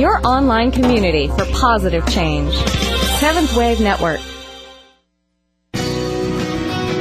your online community for positive change. Seventh Wave Network.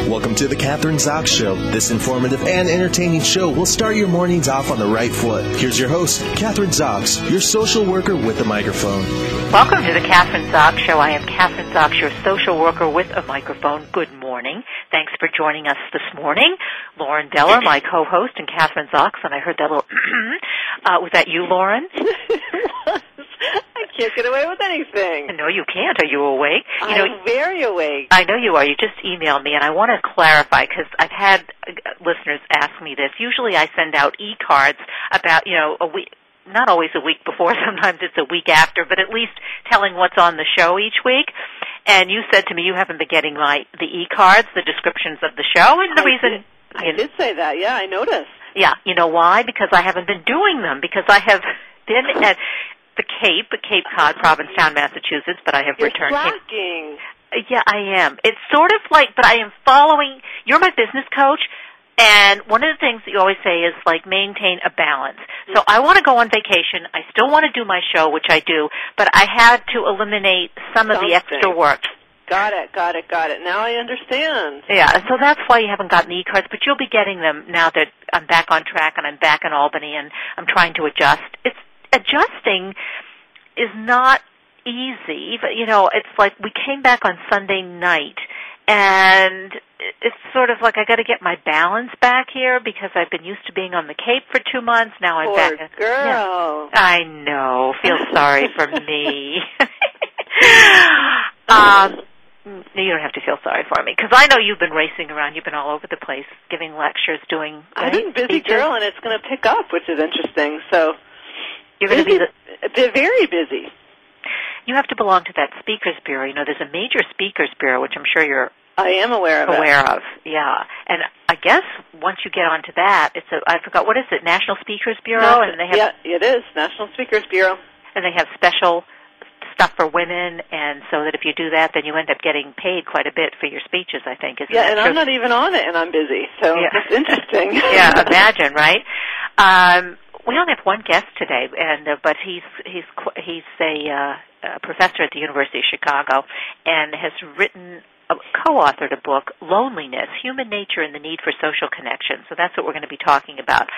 Welcome to the Kathryn Zox Show. This informative and entertaining show will start your mornings off on the right foot. Here's your host, Kathryn Zox, your social worker with a microphone. Welcome to the Kathryn Zox Show. I am Kathryn Zox, your social worker with a microphone. Good morning. Thanks for joining us this morning. Lauren Deller, my co-host, and Kathryn Zox, and I heard that little, uh, was that you, Lauren? Can't get away with anything. No, you can't. Are you awake? You I'm very awake. I know you are. You just emailed me, and I want to clarify because I've had uh, listeners ask me this. Usually, I send out e-cards about you know a week, not always a week before. Sometimes it's a week after, but at least telling what's on the show each week. And you said to me you haven't been getting my the e-cards, the descriptions of the show, and the I reason. did- I did say that. Yeah, I noticed. Yeah, you know why? Because I haven't been doing them. Because I have been at the Cape, the Cape Cod, Provincetown, Massachusetts, but I have You're returned. Slacking. Uh, yeah, I am. It's sort of like, but I am following. You're my business coach, and one of the things that you always say is like maintain a balance. So I want to go on vacation. I still want to do my show, which I do, but I had to eliminate some of the extra work. Got it. Got it. Got it. Now I understand. Yeah, so that's why you haven't gotten the e-cards, but you'll be getting them now that I'm back on track and I'm back in Albany and I'm trying to adjust. It's adjusting is not easy, but you know, it's like we came back on Sunday night and it's sort of like I got to get my balance back here because I've been used to being on the Cape for 2 months. Now I'm Poor back. girl. Yeah. I know. Feel sorry for me. um, you don't have to feel sorry for me because I know you've been racing around. You've been all over the place, giving lectures, doing. I've been busy girl, and it's going to pick up, which is interesting. So You're going to be. The, they're very busy. you have to belong to that speakers bureau. You know, there's a major speakers bureau, which I'm sure you're I am aware of it. aware of. Yeah, and I guess once you get onto that, it's a. I forgot what is it? National Speakers Bureau, and they have yeah, it is National Speakers Bureau. and they have special stuff for women, and so that if you do that, then you end up getting paid quite a bit for your speeches. I think, isn't Yeah, and true? I'm not even on it, and I'm busy. So Yeah. it's interesting. yeah, imagine, right? Um, we only have one guest today, and uh, but he's he's he's a, uh, a professor at the University of Chicago, and has written. A, co-authored a book, Loneliness, Human Nature and the Need for Social Connection. So that's what we're going to be talking about.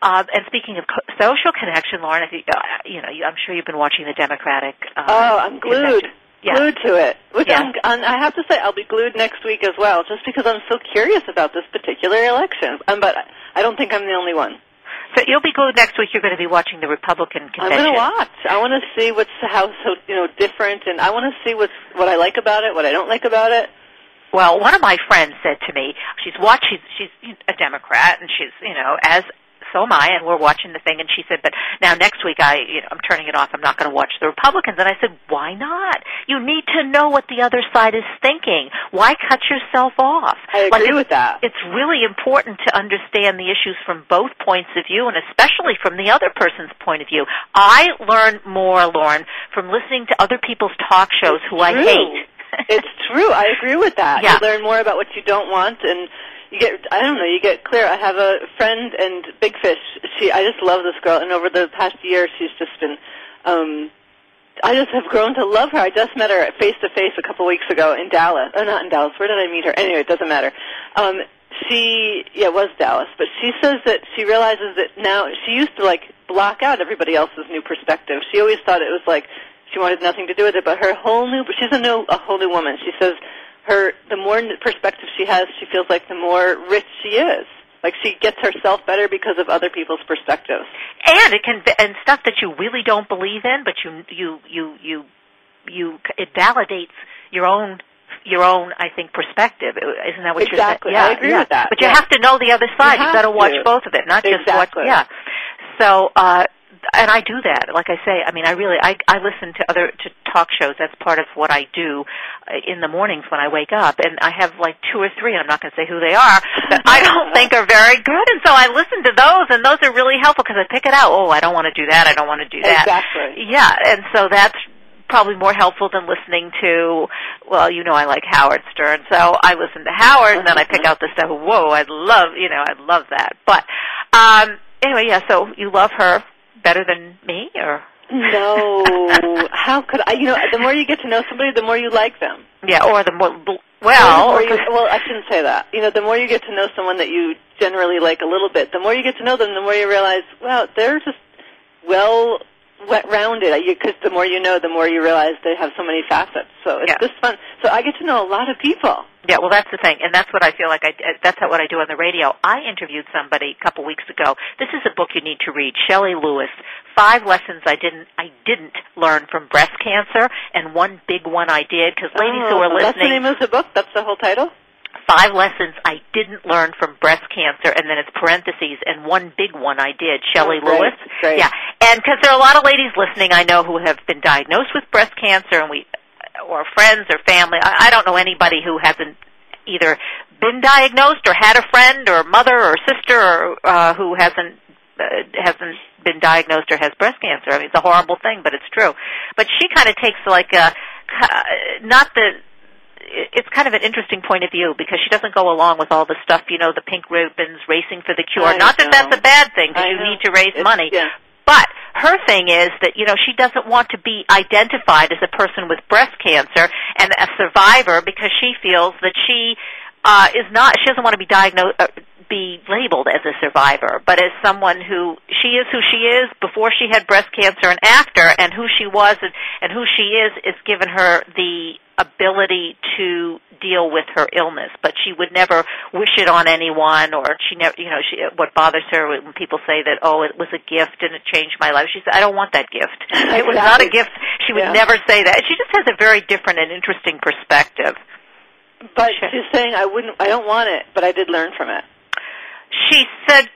Uh, and speaking of co- social connection, Lauren, I think, uh, you know, you, I'm sure you've been watching the Democratic. Uh, Oh, I'm glued. convention. Yeah. Glued to it. Which Yeah. I'm, I have to say, I'll be glued next week as well, just because I'm so curious about this particular election. Um, but I don't think I'm the only one. So you'll be glued next week. You're going to be watching the Republican convention. I'm going to watch. I want to see what's how so you know different, and I want to see what's what I like about it, what I don't like about it. Well, one of my friends said to me, she's watching. she's, she's a Democrat, and she's, you know, as so am I, and we're watching the thing. And she said, but now next week I, you know, I'm turning it off. I'm not going to watch the Republicans. And I said, why not? You need to know what the other side is thinking. Why cut yourself off? I agree it's- with that. It's really important to understand the issues from both points of view, and especially from the other person's point of view. I learn more, Lauren, from listening to other people's talk shows who I hate. it's true. I agree with that. Yeah. You learn more about what you don't want, and you get. I don't know. You get clear. I have a friend and Big Fish. She. I just love this girl, and over the past year, she's just been. um I just have grown to love her. I just met her face to face a couple weeks ago in Dallas. Oh, not in Dallas. Where did I meet her? Anyway, it doesn't matter. Um, she, yeah, it was Dallas, but she says that she realizes that now she used to like block out everybody else's new perspective. She always thought it was like she wanted nothing to do with it, but her whole new, she's a new, a whole new woman. She says her, the more perspective she has, she feels like the more rich she is. Like she gets herself better because of other people's perspectives. and it can and stuff that you really don't believe in, but you you you you you it validates your own your own I think perspective. Isn't that what Exactly. you're saying? I agree with that. But you Yeah. have to know the other side. You have got to watch to. both of it, not just Exactly. watch. Yeah. So. uh and I do that. Like I say, I mean, I really, I, I listen to other to talk shows. That's part of what I do uh, in the mornings when I wake up. And I have like two or three. I'm not going to say who they are, that I don't think are very good. And so I listen to those, and those are really helpful because I pick it out. Oh, I don't want to do that. I don't want to do that. Exactly. Yeah, and so that's probably more helpful than listening to well, you know I like Howard Stern, so I listen to Howard and then I pick out the stuff, whoa, I love you know, I love that. But um anyway, yeah, so you love her better than me or No. How could I? You know, the more you get to know somebody, the more you like them. Yeah, or the more Or well, the more you, well, I shouldn't say that. You know, the more you get to know someone that you generally like a little bit, the more you get to know them, the more you realize, well, they're just well wet rounded. Because the more you know, the more you realize they have so many facets. So it's Yeah. just fun. So I get to know a lot of people. Yeah, well, that's the thing, and that's what I feel like. I uh, that's what I do on the radio. I interviewed somebody a couple weeks ago. This is a book you need to read. Shelley Lewis. Five lessons I didn't I didn't learn from breast cancer, and one big one I did. Because ladies who oh, are Oh, That's the name of the book. That's the whole title. five lessons I didn't learn from breast cancer, and then it's parentheses, and one big one I did. Shelley Oh, great, Lewis. great. Yeah, and because there are a lot of ladies listening, I know who have been diagnosed with breast cancer, and we, or friends or family. I, I don't know anybody who hasn't either been diagnosed or had a friend or mother or sister or uh, who hasn't uh, hasn't been diagnosed or has breast cancer. I mean, it's a horrible thing, but it's true. But she kind of takes like a not the it's kind of an interesting point of view because she doesn't go along with all the stuff, you know, the pink ribbons, racing for the cure. I Not that that's a bad thing because you know. need to raise It's- money. yeah. But her thing is that, you know, she doesn't want to be identified as a person with breast cancer and a survivor because she feels that she uh, is not, she doesn't want to be diagnosed, uh, be labeled as a survivor, but as someone who, she is who she is before she had breast cancer and after, and who she was and, and who she is is given her the ability to deal with her illness, but she would never wish it on anyone, or she never, you know, she, what bothers her when people say that, oh, it was a gift and it changed my life. She said, I don't want that gift. It was not a gift. She would Yeah. never say that. She just has a very different and interesting perspective. But she's saying I wouldn't. I don't want it, but I did learn from it. She said,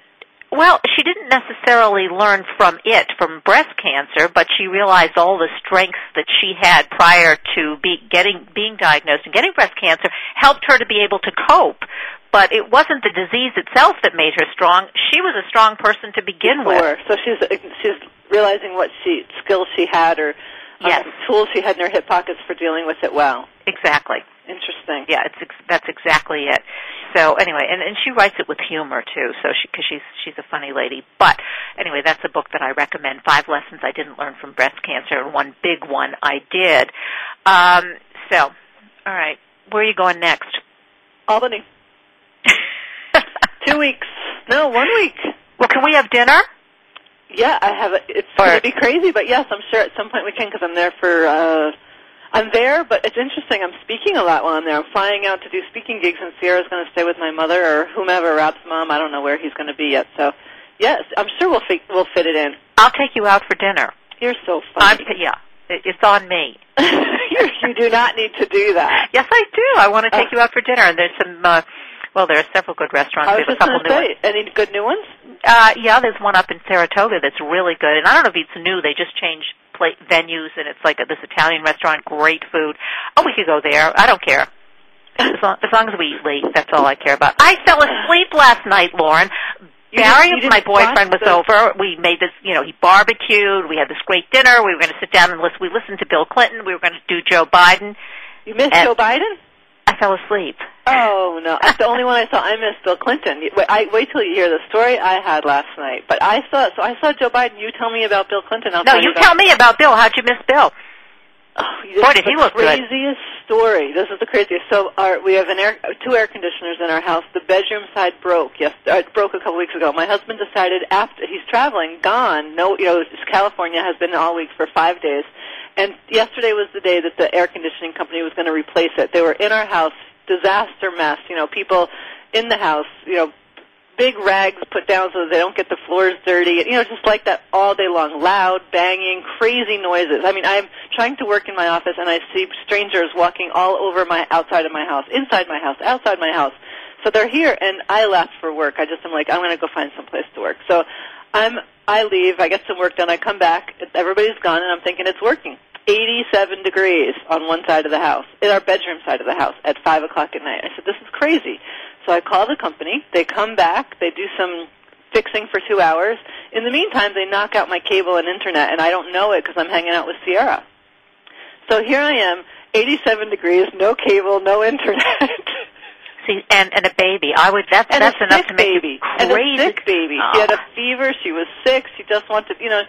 well, she didn't necessarily learn from it, from breast cancer, but she realized all the strengths that she had prior to be getting being diagnosed and getting breast cancer helped her to be able to cope. But it wasn't the disease itself that made her strong. She was a strong person to begin with. So she's she's realizing what she skills she had or uh, Yes. tools she had in her hip pockets for dealing with it well. Exactly. Interesting. Yeah, it's ex- that's exactly it. So anyway, and and she writes it with humor too. So she because she's she's a funny lady. But anyway, that's a book that I recommend. Five lessons I didn't learn from breast cancer, and one big one I did. Um, so, all right, where are you going next? Albany. Two weeks. No, one week. well, can we have dinner? Yeah, I have. A, it's going to be crazy, but yes, I'm sure at some point we can because I'm there for. uh I'm there, but it's interesting. I'm speaking a lot while I'm there. I'm flying out to do speaking gigs, and Sierra's going to stay with my mother or whomever, Rob's mom. I don't know where he's going to be yet. So, yes, I'm sure we'll fit, we'll fit it in. I'll take you out for dinner. You're so I'm, funny. yeah, it's on me. you you do not need to do that. Yes, I do. I want to take Oh. you out for dinner, and there's some. Uh, well, there are several good restaurants. I We was have a just couple going to new say, ones. any good new ones? Uh, yeah, there's one up in Saratoga that's really good, and I don't know if it's new. They just changed play, venues, and it's like a, this Italian restaurant, great food. Oh, we could go there. I don't care. As long, as long as we eat late, that's all I care about. I fell asleep last night, Lauren. You Barry, didn't- my didn't boyfriend, was the- over. We made this, you know, he barbecued. We had this great dinner. We were going to sit down and listen. We listened to Bill Clinton. We were going to do Joe Biden. You missed Joe Biden? I fell asleep. Oh no! That's the only one I saw. I missed Bill Clinton. Wait, I wait till you hear the story I had last night. But I saw so I saw Joe Biden. You tell me about Bill Clinton. I'll No, tell you tell me about Bill. How'd you miss Bill? Oh, Boy, did he the look good. craziest story. This is the craziest. So our, we have an air, two air conditioners in our house. The bedroom side broke. Yes, uh, it broke a couple weeks ago. My husband decided after he's traveling, gone. No, you know, California has been all week for five days, and yesterday was the day that the air conditioning company was going to replace it. They were in our house, disaster mess. You know, people in the house. You know, big rags put down so they don't get the floors dirty. You know, just like that all day long. Loud, banging, crazy noises. I mean, I'm trying to work in my office and I see strangers walking all over my outside of my house, inside my house, outside my house. So they're here and I left for work. I just am like, I'm going to go find some place to work. So I'm I leave, I get some work done, I come back, everybody's gone and I'm thinking it's working. 87 degrees on one side of the house, in our bedroom side of the house at 5 o'clock at night. I said, this is crazy. So I call the company. They come back. They do some fixing for two hours. In the meantime, they knock out my cable and internet, and I don't know it because I'm hanging out with Sierra. So here I am, 87 degrees, no cable, no internet. See, and and a baby. I would. That's and that's enough to make baby. you And crazy. a sick baby. She had a fever. She was sick. She just wanted, you know,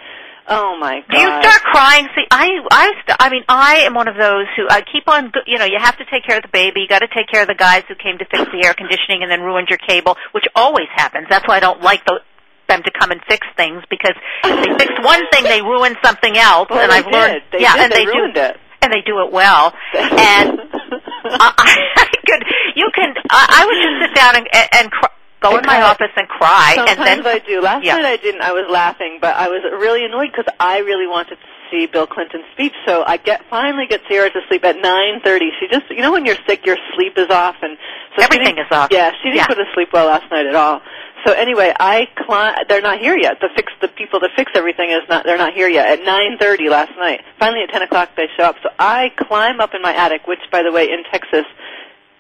Oh my god! Do you start crying? See, I, I, st- I mean, I am one of those who I keep on. You know, you have to take care of the baby. You got to take care of the guys who came to fix the air conditioning and then ruined your cable, which always happens. That's why I don't like the, them to come and fix things because if they fix one thing, they ruin something else. Well, and they I've learned, did. They yeah, did. and They they ruined do, it. and they do it well. And I, I could, you can. I, I would just sit down and and cry, go in my Okay. office and cry, and Sometimes then I do. Last Yeah. night I didn't. I was laughing, but I was really annoyed because I really wanted to see Bill Clinton's speech. So I get finally get Sierra to sleep at nine thirty. She just, you know, when you're sick, your sleep is off, and so Everything is off. Yeah, she didn't Yeah. go to sleep well last night at all. So anyway, I cli- they're not here yet. The fix the people that fix everything is not they're not here yet. At nine thirty last night, finally at ten o'clock they show up. So I climb up in my attic, which by the way in Texas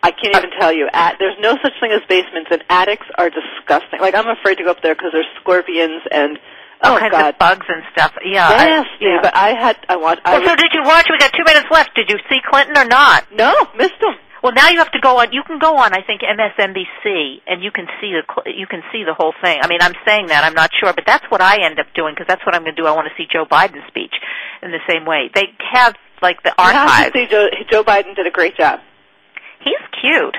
I can't even tell you. At, there's no such thing as basements, and attics are disgusting. Like I'm afraid to go up there because there's scorpions and oh, all oh kinds god, of bugs and stuff. Yeah. I- nasty. yeah. But I had I want I Well, so did you watch? We got two minutes left. Did you see Clinton or not? no missed him. Well, now you have to go on. You can go on, I think, MSNBC, and you can see the cl- you can see the whole thing. I mean, I'm saying that I'm not sure, but that's what I end up doing because that's what I'm going to do. I want to see Joe Biden's speech in the same way. They have like the You have to see Joe, Joe Biden did a great job. He's cute.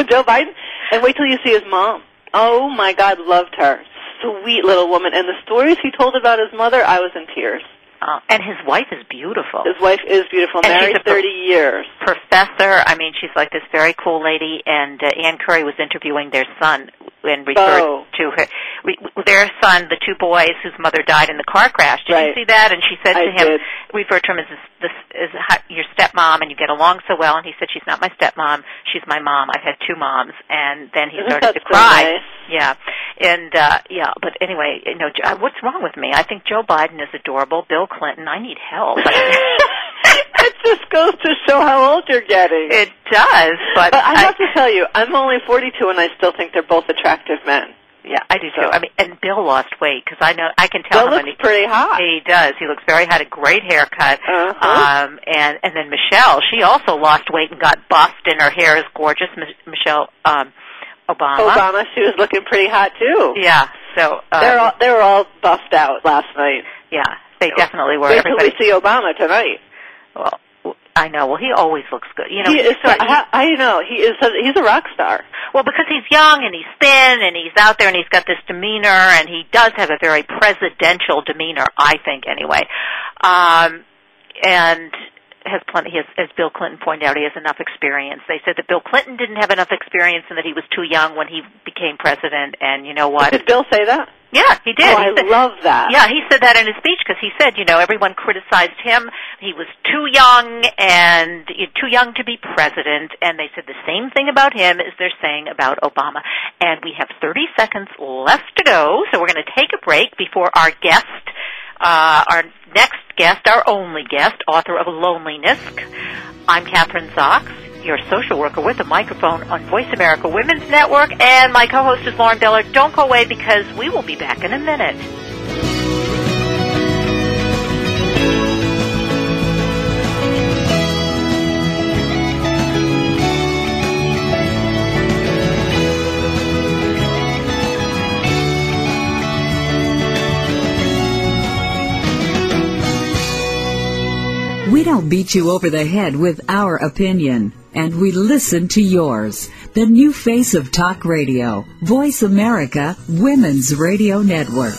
Joe Biden, and wait till you see his mom. Oh my God, loved her. Sweet little woman, and the stories he told about his mother, I was in tears. Uh, and his wife is beautiful. His wife is beautiful, And she's married a pro- 30 years. professor. I mean, she's like this very cool lady. And uh, Ann Curry was interviewing their son and referred Oh. to her, re, their son, the two boys whose mother died in the car crash. Did Right. you see that? And she said I to him, did. referred to him as this, this is hi- your stepmom, and you get along so well. And he said, "She's not my stepmom. She's my mom. I've had two moms." And then he started to so cry. nice? Yeah, and uh yeah, but anyway, you know, what's wrong with me? I think Joe Biden is adorable. Bill Clinton, I need help. it just goes to show how old you're getting. it does, but, but I have to tell you, I'm only 42 and I still think they're both attractive men. Yeah, I do too. I mean, and Bill lost weight because I know I can tell Bill looks he, pretty hot. he does. He looks very had a great haircut. Uh-huh. Um, and and then Michelle, she also lost weight and got buffed, and her hair is gorgeous. Mi- Michelle um, Obama. Obama, she was looking pretty hot too. Yeah. So uh, They're all, they were all buffed out last night. yeah, they definitely were. Wait till Everybody. we see Obama tonight. Well, I know. Well, he always looks good. You know, he he's is. sort- I, I know he is. He's a rock star. Well, because he's young and he's thin and he's out there and he's got this demeanor and he does have a very presidential demeanor, I think, anyway. Um, and has plenty. Has, as Bill Clinton pointed out, he has enough experience. They said that Bill Clinton didn't have enough experience and that he was too young when he became president. And you know what? Did Bill say that? Yeah, he did. Oh, He I said- love that. yeah, he said that in his speech because he said, you know, everyone criticized him. He was too young and too young to be president. And they said the same thing about him as they're saying about Obama. And we have 30 seconds left to go, so we're going to take a break before our guest, uh, our next guest, our only guest, author of Loneliness. I'm Kathryn Zox, your social worker with a microphone on Voice America Women's Network, and my co-host is Lauren Beller. Don't go away because we will be back in a minute. We don't beat you over the head with our opinion, and we listen to yours. The new face of talk radio, Voice America Women's Radio Network.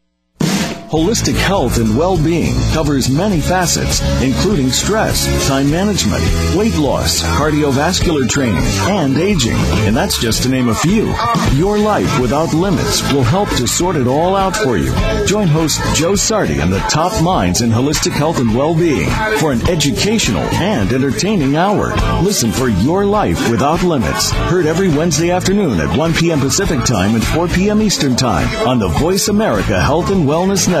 Holistic health and well-being covers many facets, including stress, time management, weight loss, cardiovascular training, and aging. And that's just to name a few. Your life without limits will help to sort it all out for you. Join host Joe Sardi and the top minds in holistic health and well-being for an educational and entertaining hour. Listen for Your Life Without Limits. Heard every Wednesday afternoon at 1 p.m. Pacific Time and 4 p.m. Eastern Time on the Voice America Health and Wellness Network.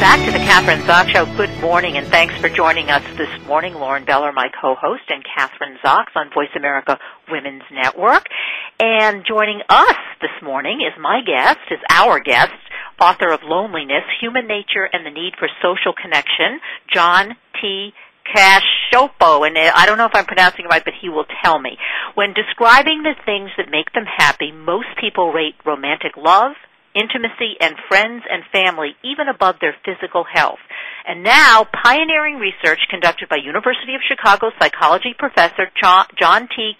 Back to the Kathryn Zox Show. Good morning, and thanks for joining us this morning. Lauren Beller, my co-host, and Kathryn Zox on Voice America Women's Network. And joining us this morning is my guest, is our guest, author of Loneliness, Human Nature and the Need for Social Connection, John T. Cacioppo, and uh, I don't know if I'm pronouncing it right, but he will tell me. When describing the things that make them happy, most people rate romantic love, intimacy, and friends and family even above their physical health. And now, pioneering research conducted by University of Chicago psychology professor John T.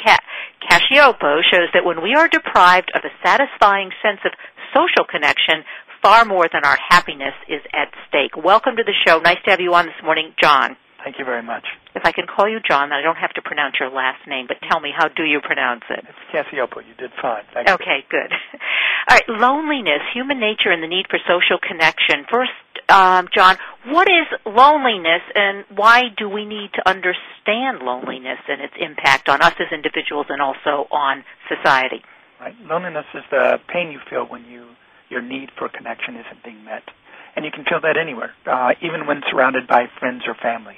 Cacioppo shows that when we are deprived of a satisfying sense of social connection, far more than our happiness is at stake. Welcome to the show. Nice to have you on this morning, John. Thank you very much. If I can call you John, I don't have to pronounce your last name, but tell me, how do you pronounce it? It's Cacioppo. You did fine. Thank okay, you. good. All right, loneliness, human nature, and the need for social connection. First, um, John, what is loneliness, and why do we need to understand loneliness and its impact on us as individuals and also on society? Right. Loneliness is the pain you feel when you your need for connection isn't being met, and you can feel that anywhere, uh, even when surrounded by friends or family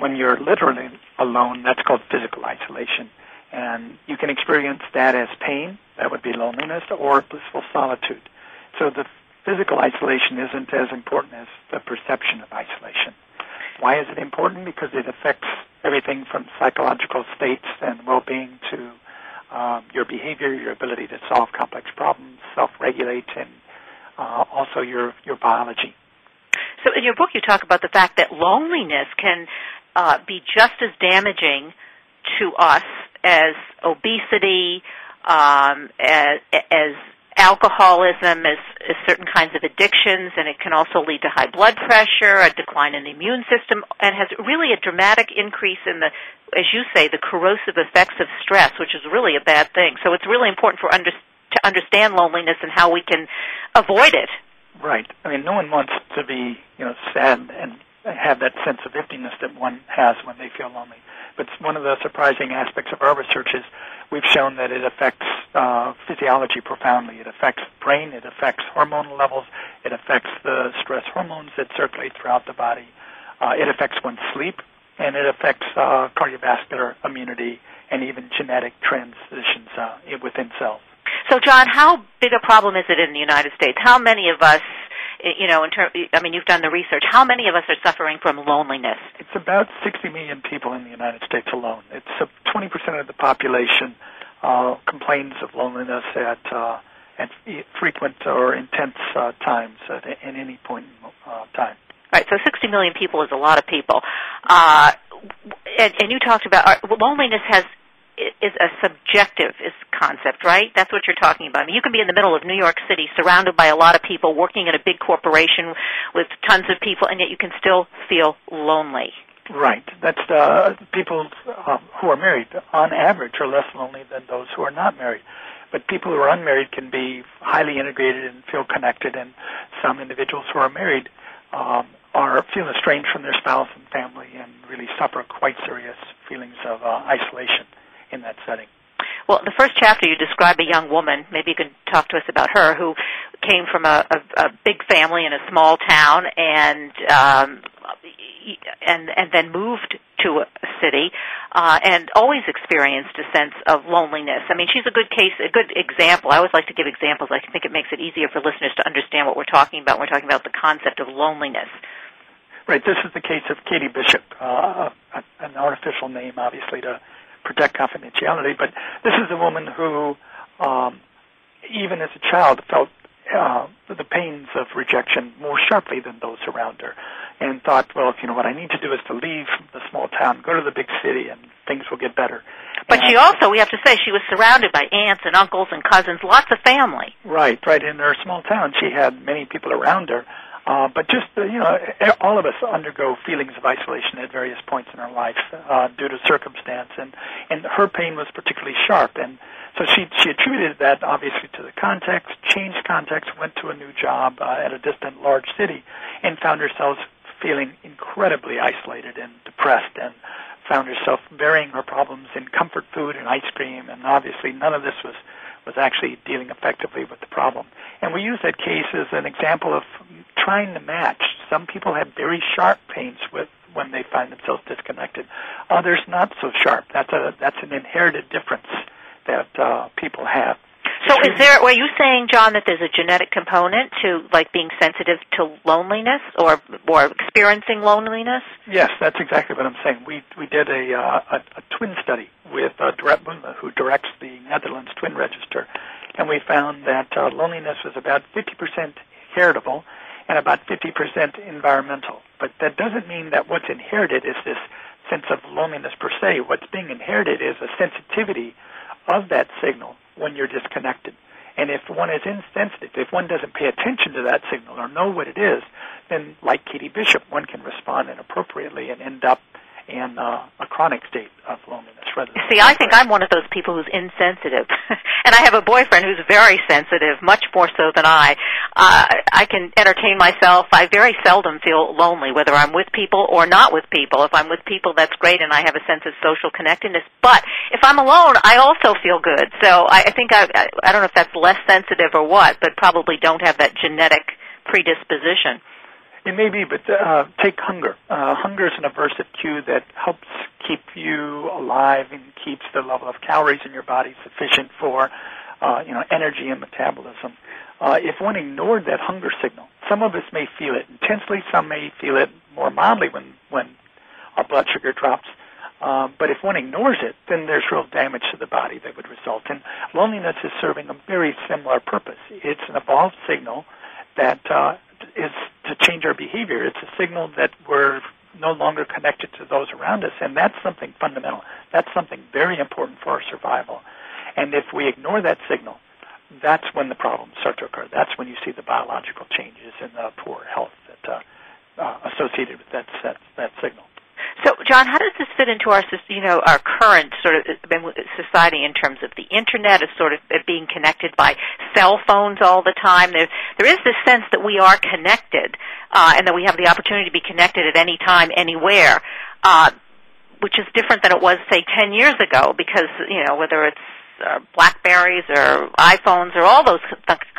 when you're literally alone, that's called physical isolation. And you can experience that as pain, that would be loneliness, or blissful solitude. So the physical isolation isn't as important as the perception of isolation. Why is it important? Because it affects everything from psychological states and well-being to um, your behavior, your ability to solve complex problems, self-regulate, and uh, also your your biology. So in your book, you talk about the fact that loneliness can uh, be just as damaging to us as obesity, um, as, as alcoholism, as, as certain kinds of addictions, and it can also lead to high blood pressure, a decline in the immune system, and has really a dramatic increase in the, as you say, the corrosive effects of stress, which is really a bad thing. So it's really important for under, to understand loneliness and how we can avoid it. Right. I mean, no one wants to be, you know, sad and have that sense of emptiness that one has when they feel lonely. But one of the surprising aspects of our research is we've shown that it affects uh, physiology profoundly. It affects brain, it affects hormonal levels, it affects the stress hormones that circulate throughout the body. Uh, it affects one's sleep, and it affects uh, cardiovascular immunity and even genetic transitions uh, within cells. So, John, how big a problem is it in the United States? How many of us you know, in ter- I mean, you've done the research. How many of us are suffering from loneliness? It's about 60 million people in the United States alone. It's uh, 20% of the population uh, complains of loneliness at uh, at frequent or intense uh, times at, at any point in uh, time. Right. So 60 million people is a lot of people. Uh, and, and you talked about uh, loneliness has is a subjective is concept, right? That's what you're talking about. I mean, you can be in the middle of New York City, surrounded by a lot of people, working in a big corporation with tons of people, and yet you can still feel lonely. Right. That's the people uh, who are married, on average, are less lonely than those who are not married. But people who are unmarried can be highly integrated and feel connected, and some individuals who are married um, are feel estranged from their spouse and family and really suffer quite serious feelings of uh, isolation in that setting. Well, the first chapter you describe a young woman. Maybe you can talk to us about her, who came from a, a, a big family in a small town and um, and and then moved to a city uh, and always experienced a sense of loneliness. I mean, she's a good case, a good example. I always like to give examples. I think it makes it easier for listeners to understand what we're talking about. When we're talking about the concept of loneliness. Right. This is the case of Katie Bishop, uh, an artificial name, obviously, to protect confidentiality. But this is a woman who, um, even as a child, felt uh, the pains of rejection more sharply than those around her, and thought, well, if you know what I need to do is to leave the small town, go to the big city, and things will get better. But and she also, we have to say, she was surrounded by aunts and uncles and cousins, lots of family. Right, right. In her small town, she had many people around her. Uh, but just uh, you know, all of us undergo feelings of isolation at various points in our life uh, due to circumstance, and and her pain was particularly sharp, and so she she attributed that obviously to the context, changed context, went to a new job uh, at a distant large city, and found herself feeling incredibly isolated and depressed, and found herself burying her problems in comfort food and ice cream, and obviously none of this was was actually dealing effectively with the problem. And we use that case as an example of trying to match. Some people have very sharp pains with when they find themselves disconnected. Others not so sharp. That's a that's an inherited difference that uh, people have. So, is there? Are you saying, John, that there's a genetic component to like being sensitive to loneliness or or experiencing loneliness? Yes, that's exactly what I'm saying. We we did a uh, a, a twin study with uh, Dorret who directs the Netherlands Twin Register, and we found that uh, loneliness was about 50% heritable and about 50% environmental. But that doesn't mean that what's inherited is this sense of loneliness per se. What's being inherited is a sensitivity of that signal when you're disconnected. And if one is insensitive, if one doesn't pay attention to that signal or know what it is, then like Katie Bishop, one can respond inappropriately and end up in uh, a chronic state of loneliness. Rather See, I think I'm one of those people who's insensitive, and I have a boyfriend who's very sensitive, much more so than I. Uh, I can entertain myself. I very seldom feel lonely, whether I'm with people or not with people. If I'm with people, that's great, and I have a sense of social connectedness. But if I'm alone, I also feel good. So I, I think I, I, I don't know if that's less sensitive or what, but probably don't have that genetic predisposition. It may be, but uh, take hunger. Uh, hunger is an aversive cue that helps keep you alive and keeps the level of calories in your body sufficient for, uh, you know, energy and metabolism. Uh, if one ignored that hunger signal, some of us may feel it intensely, some may feel it more mildly when when our blood sugar drops. Uh, but if one ignores it, then there's real damage to the body that would result. And loneliness is serving a very similar purpose. It's an evolved signal that uh, is change our behavior. It's a signal that we're no longer connected to those around us, and that's something fundamental. That's something very important for our survival. And if we ignore that signal, that's when the problems start to occur. That's when you see the biological changes and the poor health that uh, uh, associated with that that, that signal. John, how does this fit into our, you know, our current sort of society in terms of the internet, of sort of being connected by cell phones all the time? There, there is this sense that we are connected, uh, and that we have the opportunity to be connected at any time, anywhere, uh, which is different than it was, say, ten years ago. Because you know, whether it's uh, Blackberries or iPhones or all those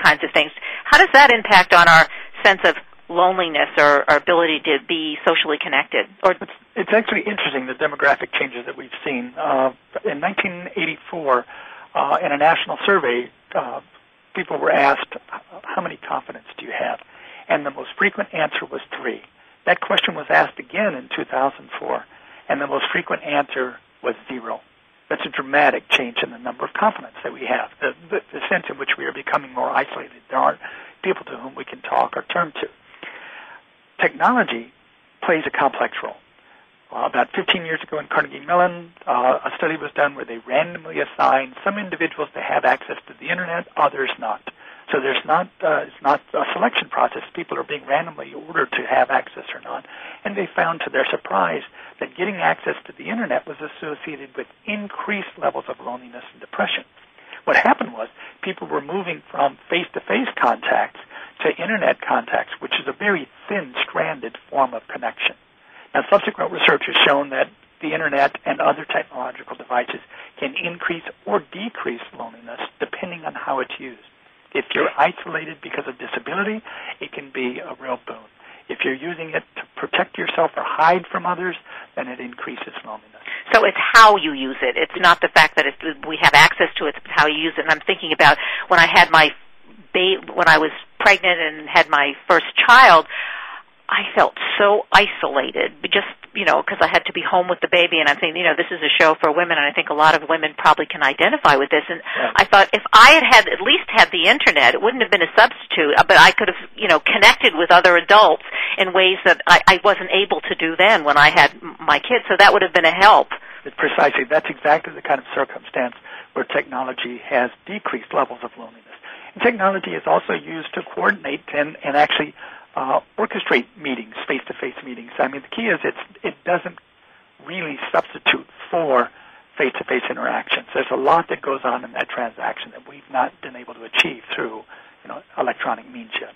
kinds of things, how does that impact on our sense of loneliness or our ability to be socially connected? Or it's, it's actually interesting the demographic changes that we've seen. Uh, in 1984, uh, in a national survey, uh, people were asked, "How many confidants do you have?" And the most frequent answer was three. That question was asked again in 2004, and the most frequent answer was zero. That's a dramatic change in the number of confidants that we have, the, the, the sense in which we are becoming more isolated. There aren't people to whom we can talk or turn to technology plays a complex role. Uh, about 15 years ago in Carnegie Mellon, uh, a study was done where they randomly assigned some individuals to have access to the internet, others not. So there's not uh, it's not a selection process. People are being randomly ordered to have access or not, and they found to their surprise that getting access to the internet was associated with increased levels of loneliness and depression. What happened was people were moving from face-to-face contacts to internet contacts, which is a very thin stranded form of connection. Now, subsequent research has shown that the internet and other technological devices can increase or decrease loneliness depending on how it's used. If you're isolated because of disability, it can be a real boon. If you're using it to protect yourself or hide from others, then it increases loneliness. So it's how you use it. It's not the fact that we have access to it, it's how you use it. And I'm thinking about when I had my ba- when I was pregnant and had my first child, I felt so isolated, just you know, because I had to be home with the baby, and I'm thinking, you know, this is a show for women, and I think a lot of women probably can identify with this. And yeah. I thought if I had had at least had the internet, it wouldn't have been a substitute, but I could have, you know, connected with other adults in ways that I, I wasn't able to do then when I had my kids. So that would have been a help. Precisely, that's exactly the kind of circumstance where technology has decreased levels of loneliness. Technology is also used to coordinate and, and actually uh, orchestrate meetings, face-to-face meetings. I mean, the key is it's, it doesn't really substitute for face-to-face interactions. There's a lot that goes on in that transaction that we've not been able to achieve through, you know, electronic means yet.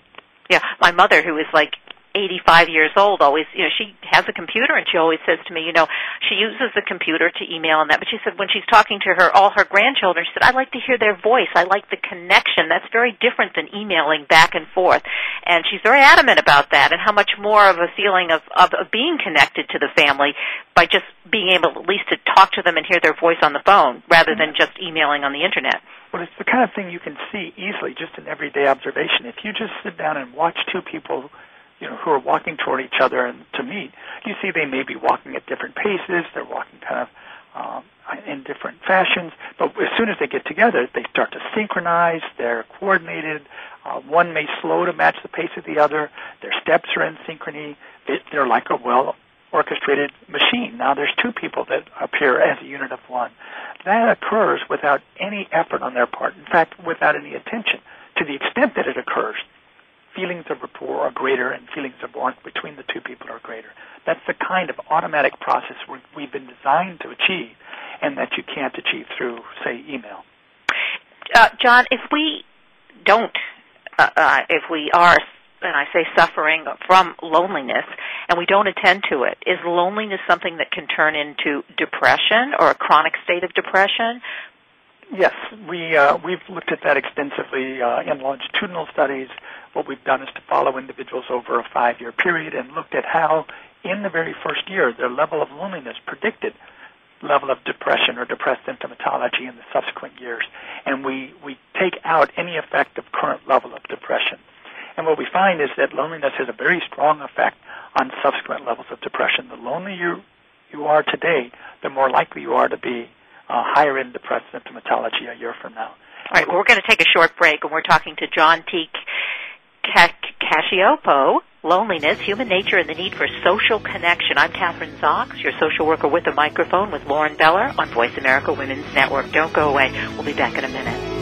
Yeah, my mother, who is like 85 years old always you know she has a computer and she always says to me you know she uses the computer to email and that but she said when she's talking to her all her grandchildren she said I like to hear their voice. I like the connection. That's very different than emailing back and forth. And she's very adamant about that and how much more of a feeling of of, of being connected to the family by just being able at least to talk to them and hear their voice on the phone rather than just emailing on the internet. Well, it's the kind of thing you can see easily just in everyday observation. If you just sit down and watch two people you know, who are walking toward each other and to meet, you see they may be walking at different paces. They're walking kind of um, in different fashions. But as soon as they get together, they start to synchronize. They're coordinated. Uh, one may slow to match the pace of the other. Their steps are in synchrony. They're like a well orchestrated machine. Now there's two people that appear as a unit of one. That occurs without any effort on their part. In fact, without any attention. To the extent that it occurs, feelings of rapport are greater and feelings of warmth between the two people are greater. That's the kind of automatic process we've been designed to achieve and that you can't achieve through, say, email. Uh, John, if we don't, uh, uh, if we are, and I say suffering from loneliness, and we don't attend to it, is loneliness something that can turn into depression or a chronic state of depression? Yes, we uh, we've looked at that extensively uh, in longitudinal studies what we've done is to follow individuals over a five year period and looked at how, in the very first year, their level of loneliness predicted level of depression or depressed symptomatology in the subsequent years. And we, we take out any effect of current level of depression. And what we find is that loneliness has a very strong effect on subsequent levels of depression. The lonelier you, you are today, the more likely you are to be uh, higher in depressed symptomatology a year from now. All right, well, we're going to take a short break, and we're talking to John T. Cacioppo, Loneliness, Human Nature, and the Need for Social Connection. I'm Kathryn Zox, your social worker with a microphone with Lauren Beller on Voice America Women's Network. Don't go away. We'll be back in a minute.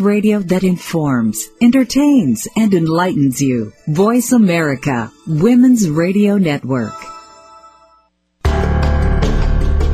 Radio that informs, entertains, and enlightens you. Voice America, Women's Radio Network.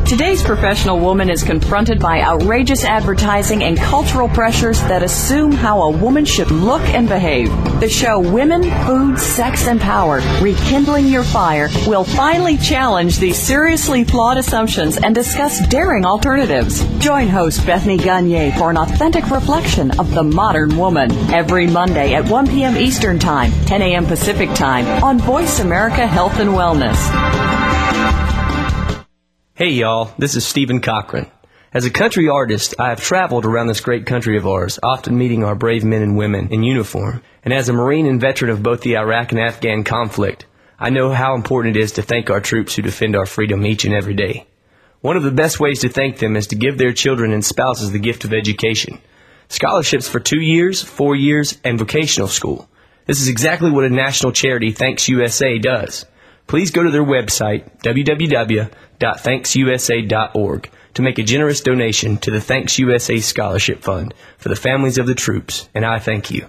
Today's professional woman is confronted by outrageous advertising and cultural pressures that assume how a woman should look and behave. The show Women, Food, Sex, and Power, Rekindling Your Fire, will finally challenge these seriously flawed assumptions and discuss daring alternatives. Join host Bethany Gagne for an authentic reflection of the modern woman every Monday at 1 p.m. Eastern Time, 10 a.m. Pacific Time on Voice America Health and Wellness. Hey y'all, this is Stephen Cochran. As a country artist, I have traveled around this great country of ours, often meeting our brave men and women in uniform. And as a Marine and veteran of both the Iraq and Afghan conflict, I know how important it is to thank our troops who defend our freedom each and every day. One of the best ways to thank them is to give their children and spouses the gift of education. Scholarships for two years, four years, and vocational school. This is exactly what a national charity, Thanks USA, does please go to their website, www.thanksusa.org, to make a generous donation to the Thanks USA Scholarship Fund for the families of the troops, and I thank you.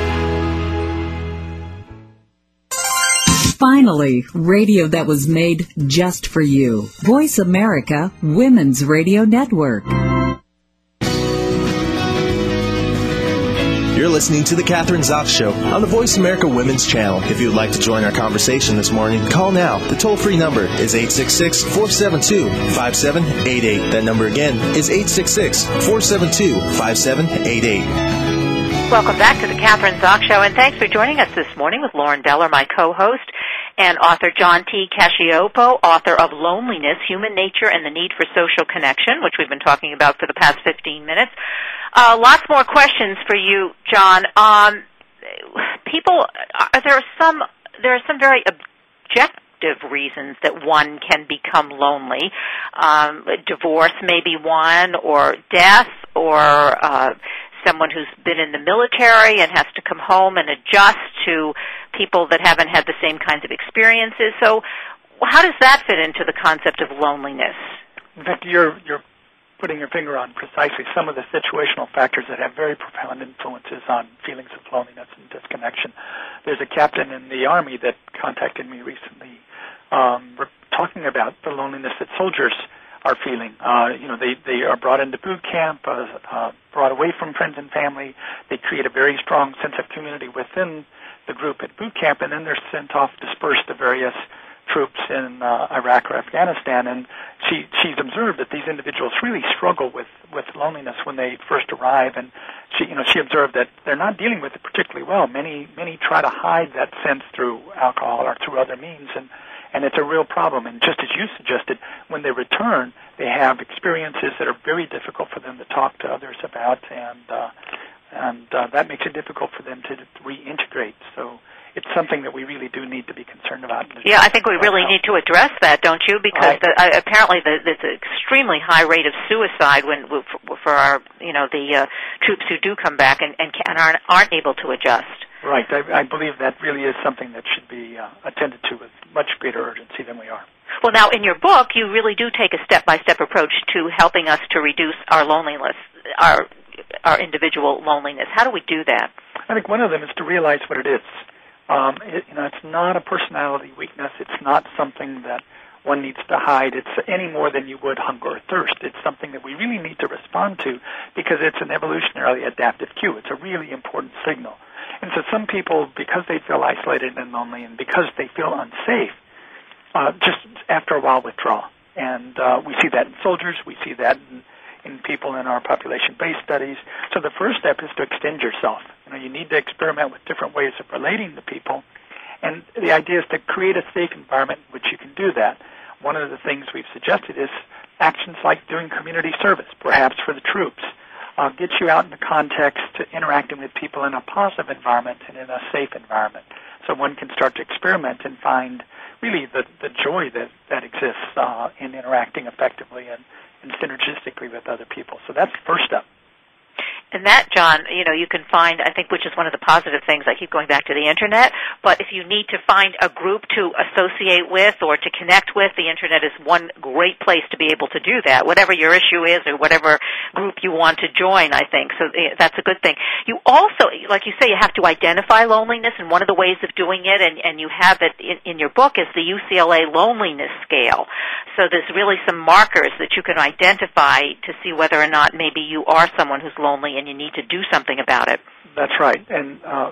Finally, radio that was made just for you. Voice America Women's Radio Network. You're listening to The Kathryn Zox Show on the Voice America Women's Channel. If you would like to join our conversation this morning, call now. The toll free number is 866 472 5788. That number again is 866 472 5788. Welcome back to the Kathryn Zox Show, and thanks for joining us this morning with Lauren Beller, my co-host, and author John T. Cacioppo, author of Loneliness, Human Nature, and the Need for Social Connection, which we've been talking about for the past 15 minutes. Uh, lots more questions for you, John. Um, people, uh, there are some, there are some very objective reasons that one can become lonely. Um, divorce may be one, or death, or uh, someone who's been in the military and has to come home and adjust to people that haven't had the same kinds of experiences. So, how does that fit into the concept of loneliness? In fact, you're you're putting your finger on precisely some of the situational factors that have very profound influences on feelings of loneliness and disconnection. There's a captain in the army that contacted me recently, um, talking about the loneliness that soldiers are feeling. Uh, you know, they they are brought into boot camp, uh, uh, brought away from friends and family. They create a very strong sense of community within the group at boot camp, and then they're sent off dispersed to various troops in uh, Iraq or Afghanistan. And she she's observed that these individuals really struggle with with loneliness when they first arrive, and she you know she observed that they're not dealing with it particularly well. Many many try to hide that sense through alcohol or through other means, and and it's a real problem. And just as you suggested, when they return, they have experiences that are very difficult for them to talk to others about, and uh, and uh, that makes it difficult for them to reintegrate. So it's something that we really do need to be concerned about. Yeah, I think we really need to address that, don't you? Because right. the, uh, apparently the, there's an extremely high rate of suicide when for our you know the uh, troops who do come back and and, can, aren't aren't able to adjust. Right. I, I believe that really is something that should be uh, attended to with much greater urgency than we are. Well, now in your book, you really do take a step-by-step approach to helping us to reduce our loneliness, our our individual loneliness. How do we do that? I think one of them is to realize what it is. Um, it, you know, it's not a personality weakness. It's not something that one needs to hide. It's any more than you would hunger or thirst. It's something that we really need to respond to because it's an evolutionarily adaptive cue. It's a really important signal. And so some people, because they feel isolated and lonely and because they feel unsafe, uh, just after a while withdraw. And uh, we see that in soldiers. We see that in, in people in our population-based studies. So the first step is to extend yourself. You know, you need to experiment with different ways of relating to people. And the idea is to create a safe environment in which you can do that. One of the things we've suggested is actions like doing community service, perhaps for the troops, uh, get you out in the context to interacting with people in a positive environment and in a safe environment. So one can start to experiment and find really the, the joy that, that exists uh, in interacting effectively and, and synergistically with other people. So that's the first step. And that, John, you know, you can find, I think, which is one of the positive things. I keep going back to the internet, but if you need to find a group to associate with or to connect with, the internet is one great place to be able to do that. Whatever your issue is or whatever group you want to join, I think. So eh, that's a good thing. You also, like you say, you have to identify loneliness, and one of the ways of doing it, and, and you have it in, in your book, is the UCLA loneliness scale. So there's really some markers that you can identify to see whether or not maybe you are someone who's lonely and you need to do something about it. That's right. And uh,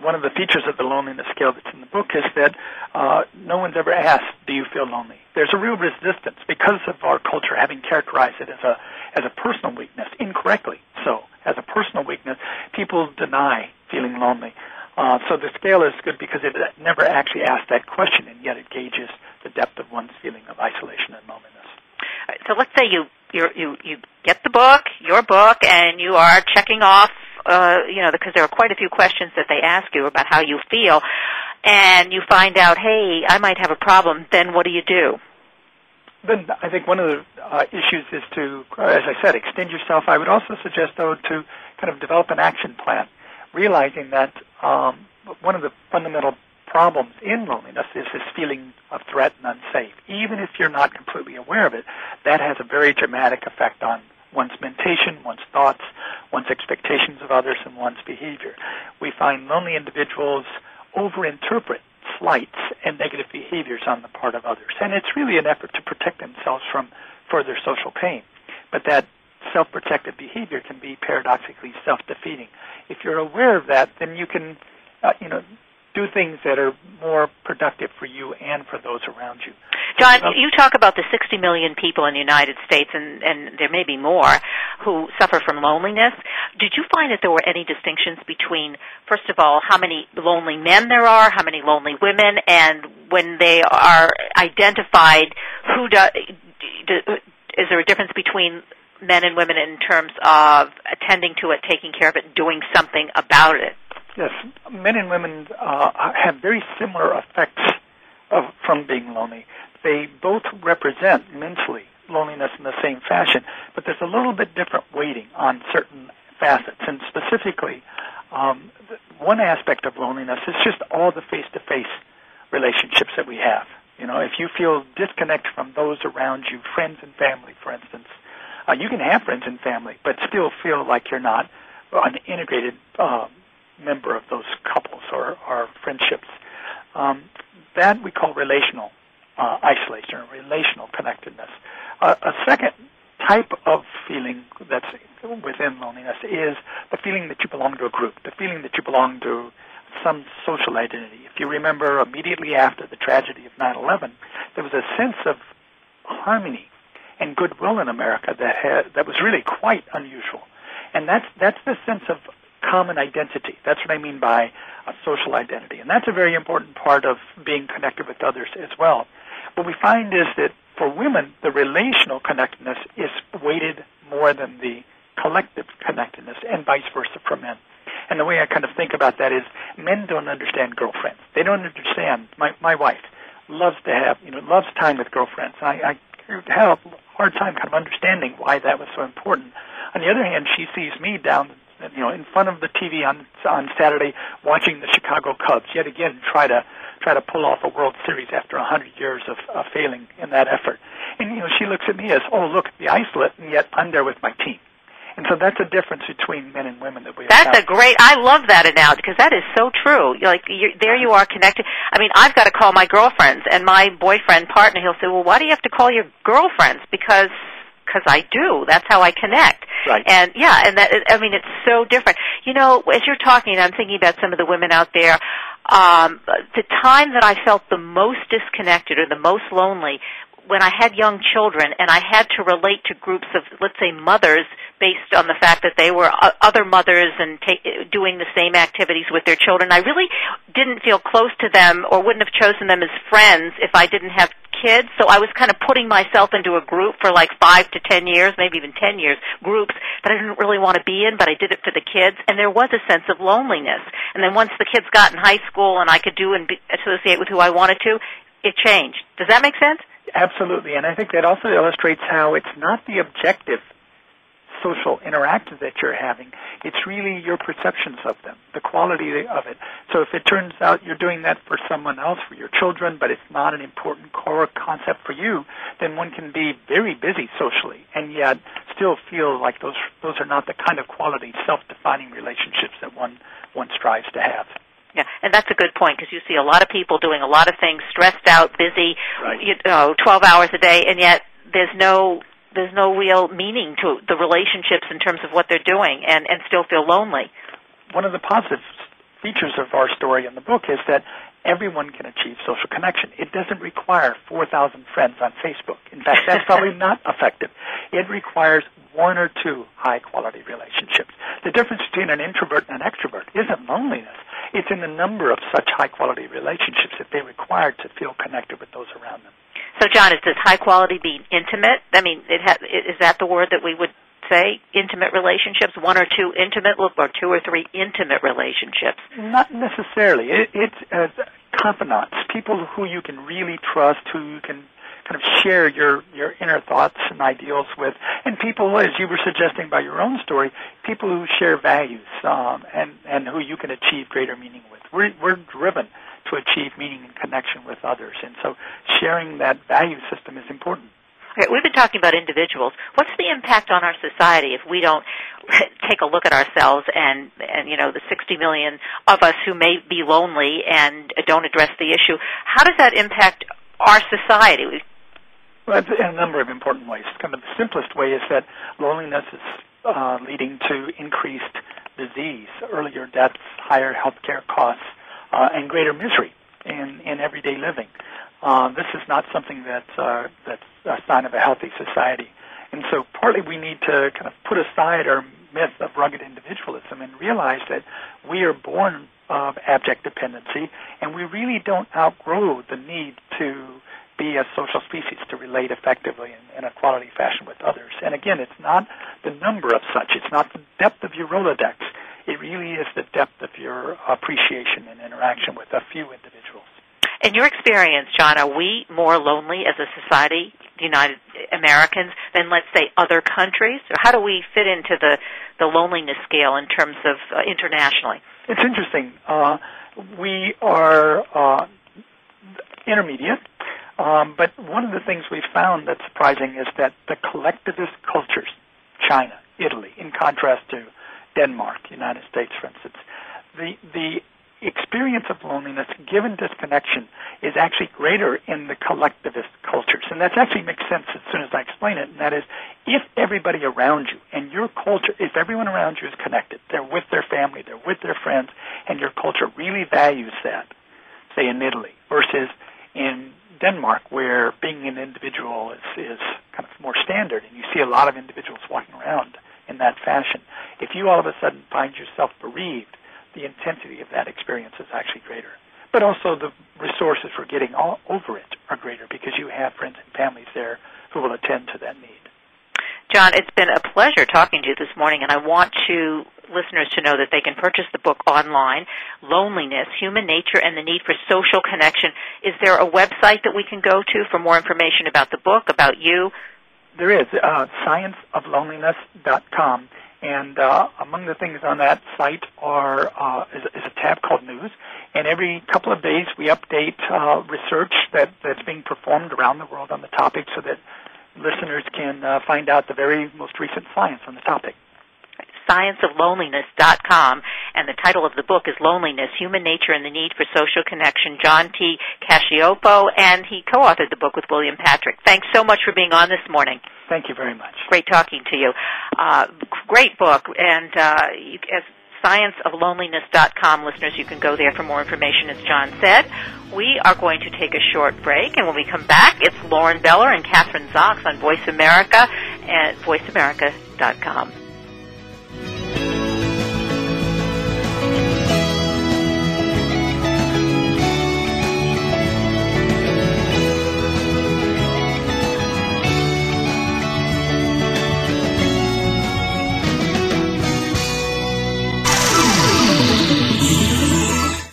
one of the features of the loneliness scale that's in the book is that uh, no one's ever asked, "Do you feel lonely?" There's a real resistance because of our culture having characterized it as a as a personal weakness incorrectly. So, as a personal weakness, people deny feeling lonely. Uh, so the scale is good because it never actually asks that question, and yet it gauges the depth of one's feeling of isolation and loneliness. So let's say you you you you get the book, your book, and you are checking off uh, you know, because there are quite a few questions that they ask you about how you feel, and you find out, hey, I might have a problem, then what do you do? Then I think one of the uh, issues is to, as I said, extend yourself. I would also suggest, though, to kind of develop an action plan, realizing that um, one of the fundamental problems in loneliness is this feeling of threat and unsafe. Even if you're not completely aware of it, that has a very dramatic effect on one's mentation, one's thoughts, one's expectations of others, and one's behavior. We find lonely individuals overinterpret slights and negative behaviors on the part of others. And it's really an effort to protect themselves from further social pain. But that self-protective behavior can be paradoxically self-defeating. If you're aware of that, then you can, uh, you know, do things that are more productive for you and for those around you. John, you talk about the 60 million people in the United States, and, and there may be more, who suffer from loneliness. Did you find that there were any distinctions between, first of all, how many lonely men there are, how many lonely women, and when they are identified, who do, do, is there a difference between men and women in terms of attending to it, taking care of it, doing something about it? Yes, men and women uh, have very similar effects of, from being lonely. They both represent mentally loneliness in the same fashion, but there's a little bit different weighting on certain facets. And specifically, um, one aspect of loneliness is just all the face-to-face relationships that we have. You know, if you feel disconnect from those around you, friends and family, for instance, uh, you can have friends and family, but still feel like you're not an integrated uh, member of those couples or, or friendships. Um, that we call relational uh, isolation or relational connectedness. Uh, a second type of feeling that's within loneliness is the feeling that you belong to a group, the feeling that you belong to some social identity. If you remember immediately after the tragedy of 9/11, there was a sense of harmony and goodwill in America that had, that was really quite unusual. And that's that's the sense of common identity. That's what I mean by a social identity. And that's a very important part of being connected with others as well. What we find is that for women, the relational connectedness is weighted more than the collective connectedness, and vice versa for men. And the way I kind of think about that is men don't understand girlfriends. They don't understand. My, my wife loves to have, you know, loves time with girlfriends. I, I have a hard time kind of understanding why that was so important. On the other hand, she sees me down you know, in front of the TV on on Saturday, watching the Chicago Cubs yet again try to try to pull off a World Series after a hundred years of, of failing in that effort. And you know, she looks at me as, oh, look, the isolate, and yet I'm there with my team. And so that's a difference between men and women that we. That's have. a great. I love that analogy because that is so true. Like you're, there, you are connected. I mean, I've got to call my girlfriends and my boyfriend partner. He'll say, "Well, why do you have to call your girlfriends?" Because because I do. That's how I connect. Right. And yeah, and that I mean it's so different. You know, as you're talking, I'm thinking about some of the women out there. Um, the time that I felt the most disconnected or the most lonely when I had young children and I had to relate to groups of, let's say, mothers based on the fact that they were other mothers and ta- doing the same activities with their children. I really didn't feel close to them or wouldn't have chosen them as friends if I didn't have kids. So I was kind of putting myself into a group for like five to ten years, maybe even ten years, groups that I didn't really want to be in, but I did it for the kids. And there was a sense of loneliness. And then once the kids got in high school and I could do and be, associate with who I wanted to, it changed. Does that make sense? Absolutely. And I think that also illustrates how it's not the objective social interactions that you're having. It's really your perceptions of them, the quality of it. So if it turns out you're doing that for someone else, for your children, but it's not an important core concept for you, then one can be very busy socially and yet still feel like those those are not the kind of quality, self-defining relationships that one one strives to have. Yeah, and that's a good point because you see a lot of people doing a lot of things, stressed out, busy, right. you know, 12 hours a day, and yet there's no there's no real meaning to the relationships in terms of what they're doing and, and still feel lonely. One of the positive features of our story in the book is that everyone can achieve social connection. It doesn't require 4,000 friends on Facebook. In fact, that's probably not effective. It requires one or two high quality relationships. The difference between an introvert and an extrovert isn't loneliness. It's in the number of such high quality relationships that they require to feel connected with those around them. So, John, is this high quality being intimate? I mean, it ha- is that the word that we would say intimate relationships, one or two intimate, or two or three intimate relationships? Not necessarily. It, it's uh, confidants, people who you can really trust, who you can kind of share your your inner thoughts and ideals with, and people, as you were suggesting by your own story, people who share values um, and and who you can achieve greater meaning with. We're we're driven to achieve meaning and connection with others, and so sharing that value system is important. Okay, we've been talking about individuals. What's the impact on our society if we don't take a look at ourselves and, and you know the 60 million of us who may be lonely and don't address the issue? How does that impact our society? Well, in a number of important ways. Kind of the simplest way is that loneliness is uh, leading to increased disease, earlier deaths, higher healthcare costs, uh, and greater misery in, in everyday living. Uh, this is not something that's, uh, that's a sign of a healthy society. And so partly we need to kind of put aside our myth of rugged individualism and realize that we are born of abject dependency and we really don't outgrow the need to be a social species to relate effectively in, in a quality fashion with others. And again, it's not the number of such, it's not the depth of your Rolodex. It really is the depth of your appreciation and interaction with a few individuals. In your experience, John, are we more lonely as a society, the United Americans, than let's say other countries? Or how do we fit into the, the loneliness scale in terms of uh, internationally? It's interesting. Uh, we are uh, intermediate, um, but one of the things we've found that's surprising is that the collectivist cultures, China, Italy, in contrast to Denmark, United States, for instance, the the experience of loneliness given disconnection is actually greater in the collectivist cultures. And that actually makes sense as soon as I explain it. And that is, if everybody around you and your culture, if everyone around you is connected, they're with their family, they're with their friends, and your culture really values that, say in Italy, versus in Denmark, where being an individual is, is kind of more standard, and you see a lot of individuals walking around in that fashion. If you all of a sudden find yourself bereaved, the intensity of that experience is actually greater. But also the resources for getting all over it are greater because you have friends and families there who will attend to that need. John, it's been a pleasure talking to you this morning, and I want to listeners to know that they can purchase the book online, Loneliness, Human Nature and the Need for Social Connection. Is there a website that we can go to for more information about the book, about you? There is, uh, scienceofloneliness.com. And uh, among the things on that site are uh, is, is, a tab called News, and every couple of days we update uh, research that, that's being performed around the world on the topic, so that listeners can uh, find out the very most recent science on the topic scienceofloneliness.com, and the title of the book is Loneliness, Human Nature and the Need for Social Connection. John T. Cacioppo, and he co-authored the book with William Patrick. Thanks so much for being on this morning. Thank you very much. Great talking to you. Uh, great book, and uh, you, as scienceofloneliness.com listeners, you can go there for more information, as John said. We are going to take a short break, and when we come back, it's Lauren Beller and Kathryn Zox on Voice America at voiceamerica.com.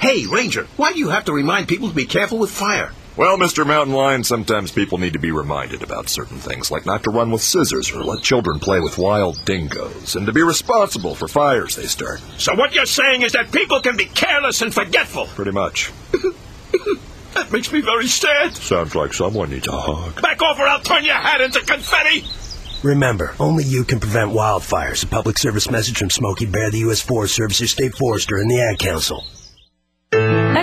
Hey, Ranger, why do you have to remind people to be careful with fire? Well, Mr. Mountain Lion, sometimes people need to be reminded about certain things, like not to run with scissors or let children play with wild dingoes, and to be responsible for fires they start. So what you're saying is that people can be careless and forgetful? Pretty much. that makes me very sad. Sounds like someone needs a hug. Back off or I'll turn your hat into confetti! Remember, only you can prevent wildfires. A public service message from Smokey Bear, the U.S. Forest Service, your state forester, and the Ad Council.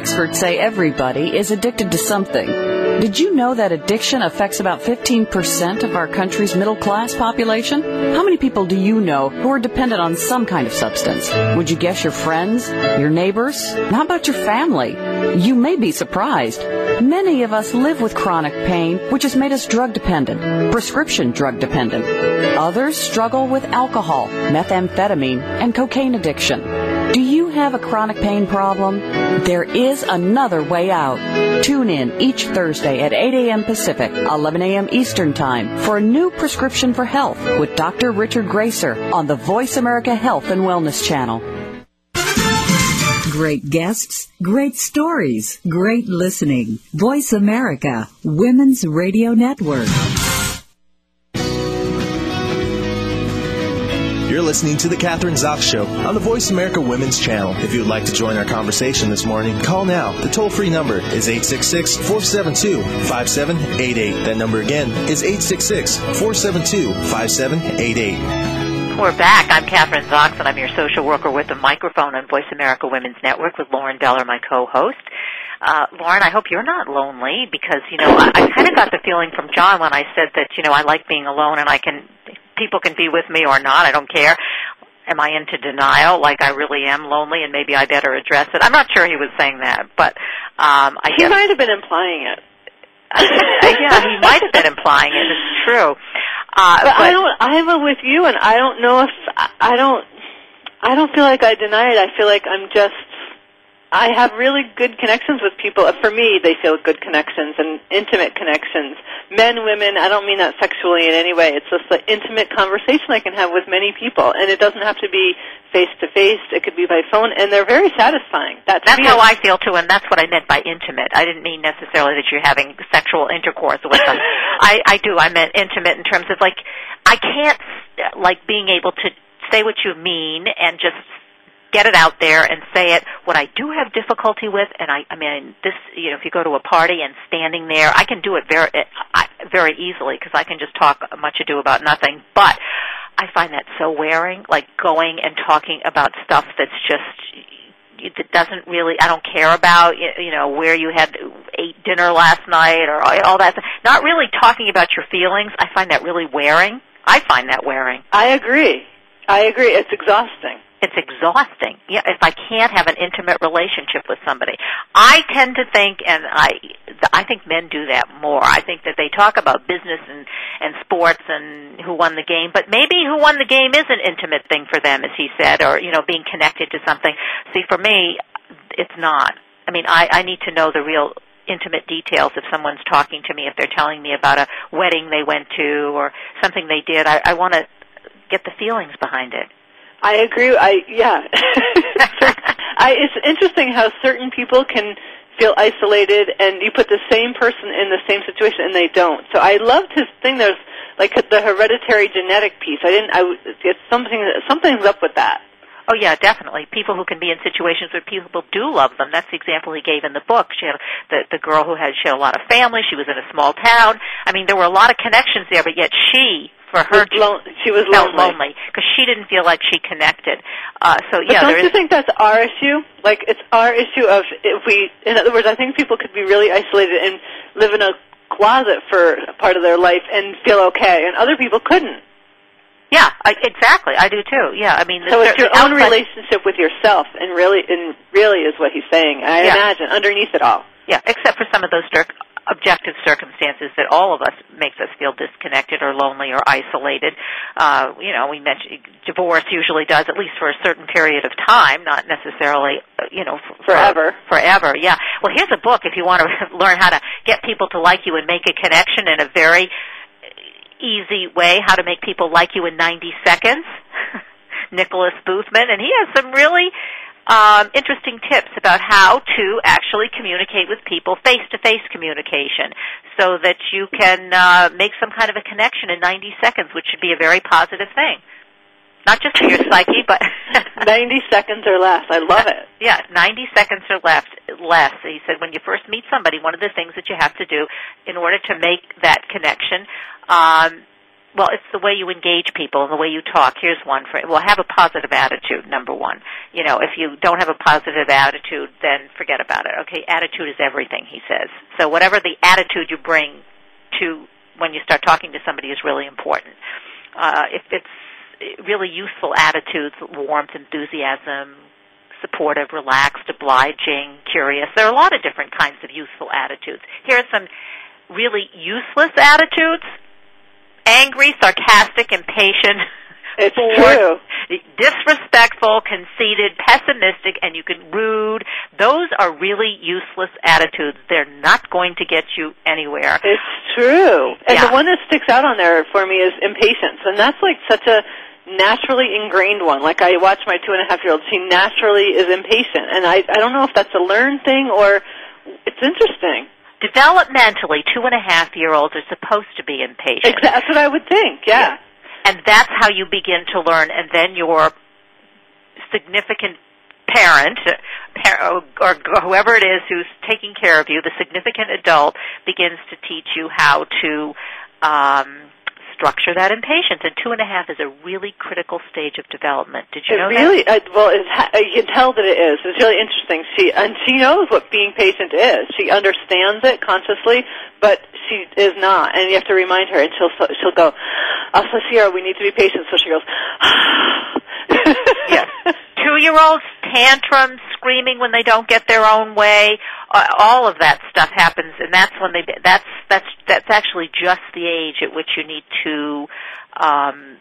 Experts say everybody is addicted to something. Did you know that addiction affects about 15% of our country's middle class population? How many people do you know who are dependent on some kind of substance? Would you guess your friends? Your neighbors? How about your family? You may be surprised. Many of us live with chronic pain, which has made us drug dependent, prescription drug dependent. Others struggle with alcohol, methamphetamine, and cocaine addiction. Do you have a chronic pain problem? There is another way out. Tune in each Thursday at 8 a.m. Pacific, 11 a.m. Eastern Time for a new prescription for health with Dr. Richard Gracer on the Voice America Health and Wellness Channel. Great guests, great stories, great listening. Voice America, Women's Radio Network. Listening to The Kathryn Zox Show on the Voice America Women's Channel. If you would like to join our conversation this morning, call now. The toll free number is 866 472 5788. That number again is 866 472 5788. We're back. I'm Kathryn Zox, and I'm your social worker with a microphone on Voice America Women's Network with Lauren Beller, my co-host. Uh, Lauren, I hope you're not lonely because, you know, I, I kind of got the feeling from John when I said that, you know, I like being alone and I can, people can be with me or not, I don't care. Am I into denial, like I really am lonely and maybe I better address it? I'm not sure he was saying that, but, um, I He guess. might have been implying it. yeah, he might have been implying it. It's true. Uh, but, I don't. I'm with you, and I don't know if I- I don't. I don't feel like I deny it. I feel like I'm just. I have really good connections with people. For me, they feel good connections and intimate connections. Men, women. I don't mean that sexually in any way. It's just the intimate conversation I can have with many people, and it doesn't have to be face to face. It could be by phone, and they're very satisfying. That's That's how I feel too, and that's what I meant by intimate. I didn't mean necessarily that you're having sexual intercourse with them. I, I do. I meant intimate in terms of like, I can't like being able to say what you mean and just get it out there and say it. What I do have difficulty with, and I, I mean, this, you know, if you go to a party and standing there, I can do it very, eh, I, very easily because I can just talk much ado about nothing. But I find that so wearing, like going and talking about stuff that's just that doesn't really I don't care about you know where you had ate dinner last night or all that. Not really talking about your feelings. I find that really wearing. I find that wearing. I agree. I agree. It's exhausting it's exhausting. Yeah if I can't have an intimate relationship with somebody. I tend to think and I I think men do that more. I think that they talk about business and and sports and who won the game but maybe who won the game is an intimate thing for them as he said or you know being connected to something. See for me it's not. I mean I I need to know the real intimate details if someone's talking to me if they're telling me about a wedding they went to or something they did. I I want to get the feelings behind it I agree. I yeah. I, it's interesting how certain people can feel isolated, and you put the same person in the same situation, and they don't. So I loved his thing. There's like the hereditary genetic piece. I didn't. I it's something. Something's up with that. Oh yeah, definitely. People who can be in situations where people do love them. That's the example he gave in the book. She had the the girl who had she had a lot of family. She was in a small town. I mean, there were a lot of connections there, but yet she, for her, Was lo- she was felt lonely. because she didn't feel like she connected. Uh, so But don't you is. think that's our issue? Like it's our issue of if we. In other words, I think people could be really isolated and live in a closet for a part of their life and feel okay, and other people couldn't. Yeah, I, exactly. I do too. Yeah, I mean, So it's your own outside- relationship with yourself, and really, and really is what he's saying. I Yeah. imagine underneath it all. Yeah, except for some of those cir- objective circumstances that all of us makes us feel disconnected or lonely or isolated. Uh, you know, we mentioned divorce usually does at least for a certain period of time, not necessarily, uh, you know, f- Forever. Forever. Yeah. Well, here's a book if you want to learn how to get people to like you and make a connection in a very easy way, how to make people like you in 90 seconds. Nicholas Boothman, and he has some really um, interesting tips about how to actually communicate with people, face-to-face communication, so that you can uh, make some kind of a connection in 90 seconds, which should be a very positive thing. Not just for your psyche, but 90 seconds or less. I love it. yeah, 90 seconds or less. Less. He said when you first meet somebody, one of the things that you have to do in order to make that connection um, well, it's the way you engage people and the way you talk. Here's one for well, have a positive attitude. Number one, you know, if you don't have a positive attitude, then forget about it. Okay, attitude is everything. He says. So whatever the attitude you bring to when you start talking to somebody is really important. Uh, if it's really useful attitudes, warmth, enthusiasm, supportive, relaxed, obliging, curious. There are a lot of different kinds of useful attitudes. Here are some really useless attitudes. Angry, sarcastic, impatient. It's true. Disrespectful, conceited, pessimistic, and you can rude. Those are really useless attitudes. They're not going to get you anywhere. It's true. And Yeah. the one that sticks out on there for me is impatience. And that's like such a naturally ingrained one. Like I watch my two and a half year old, she naturally is impatient. And I, I don't know if that's a learned thing or it's interesting. Developmentally, two and a half year olds are supposed to be impatient. That's what I would think, yeah. And that's how you begin to learn, and then your significant parent, par- or whoever it is who's taking care of you, the significant adult, begins to teach you how to um, structure that in impatience. And two and a half is a really critical stage of development. Did you it know really, that? uh, well, it's, ha- uh, you can tell that it is. It's really interesting. She and she knows what being patient is. She understands it consciously, but she is not. And you have to remind her, and she'll she'll go, "Oh, so Sierra, we need to be patient." So she goes, ah, yes. Two-year-olds tantrums, screaming when they don't get their own way. Uh, all of that stuff happens, and that's when they. That's that's that's actually just the age at which you need to um,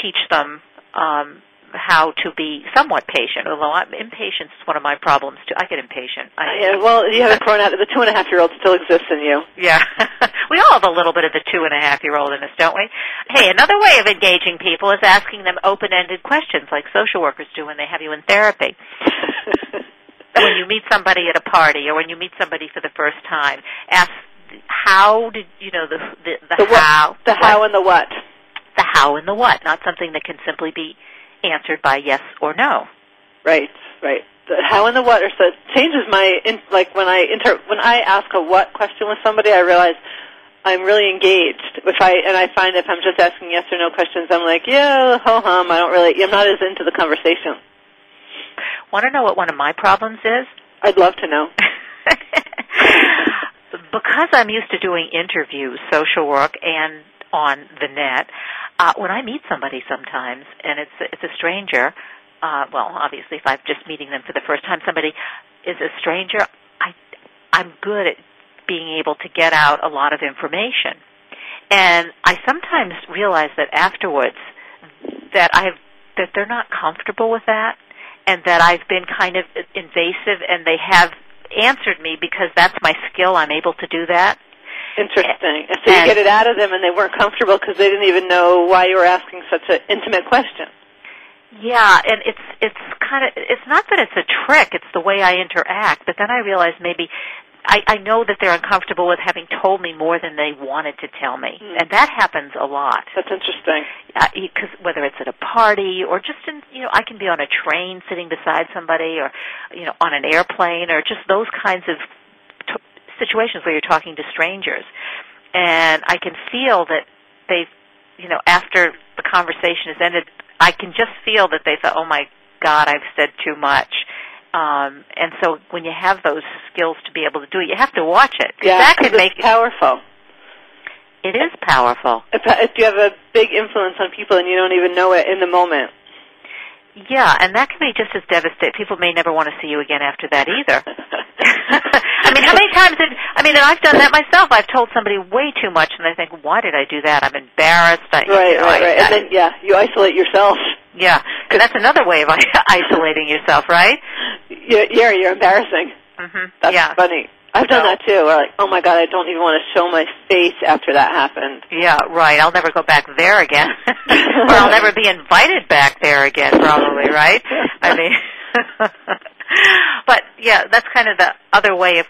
teach them um, how to be somewhat patient. Although I'm, impatience is one of my problems too. I get impatient. I, uh, "Yeah, well, you haven't grown out. The two and a half year old still exists in you." Yeah. we all have a little bit of the two and a half year old in us, don't we? Hey, another way of engaging people is asking them open ended questions like social workers do when they have you in therapy. when you meet somebody at a party or when you meet somebody for the first time, ask how did you know the the, the, The what- how the how and the what. the how and the what, not something that can simply be answered by yes or no. Right, right. The how and the what are so it changes my in, like when I inter when I ask a what question with somebody, I realize I'm really engaged. If I and I find if I'm just asking yes or no questions, I'm like, yeah, ho hum. I don't really. I'm not as into the conversation. Want to know what one of my problems is? I'd love to know. because I'm used to doing interviews, social work, and on the net, uh, when I meet somebody sometimes, and it's it's a stranger, uh, well, obviously, if I'm just meeting them for the first time, somebody is a stranger. I I'm good at being able to get out a lot of information, and I sometimes realize that afterwards that I've that they're not comfortable with that, and that I've been kind of invasive, and they have answered me because that's my skill. I'm able to do that. Interesting. And so you And- get it out of them, and they weren't comfortable because they didn't even know why you were asking such an intimate question. Yeah, and it's it's kind of it's not that it's a trick, it's the way I interact. But then I realize maybe I, I know that they're uncomfortable with having told me more than they wanted to tell me, hmm. and that happens a lot. That's interesting. Uh, because whether it's at a party or just in you know I can be on a train sitting beside somebody, or you know on an airplane, or just those kinds of situations where you're talking to strangers, and I can feel that they've you know after the conversation has ended, I can just feel that they thought, oh my God, I've said too much. Um, and so when you have those skills to be able to do it, you have to watch it. Yeah, that can it's make powerful. It is powerful. If you have a big influence on people and you don't even know it in the moment. Yeah, and that can be just as devastating. People may never want to see you again after that either. I mean, how many times did I mean, and I've done that myself. I've told somebody way too much, and they think, "Why did I do that? I'm embarrassed." I, you Right, know, right, I- right. I- And then, yeah, you isolate yourself. Yeah, because that's another way of isolating yourself, right? Yeah, yeah you're embarrassing. Mm-hmm. That's yeah. funny. I've done that too. Where like, oh my god, I don't even want to show my face after that happened. Yeah, right. I'll never go back there again, or I'll never be invited back there again. Probably, right? I mean, but yeah, that's kind of the other way of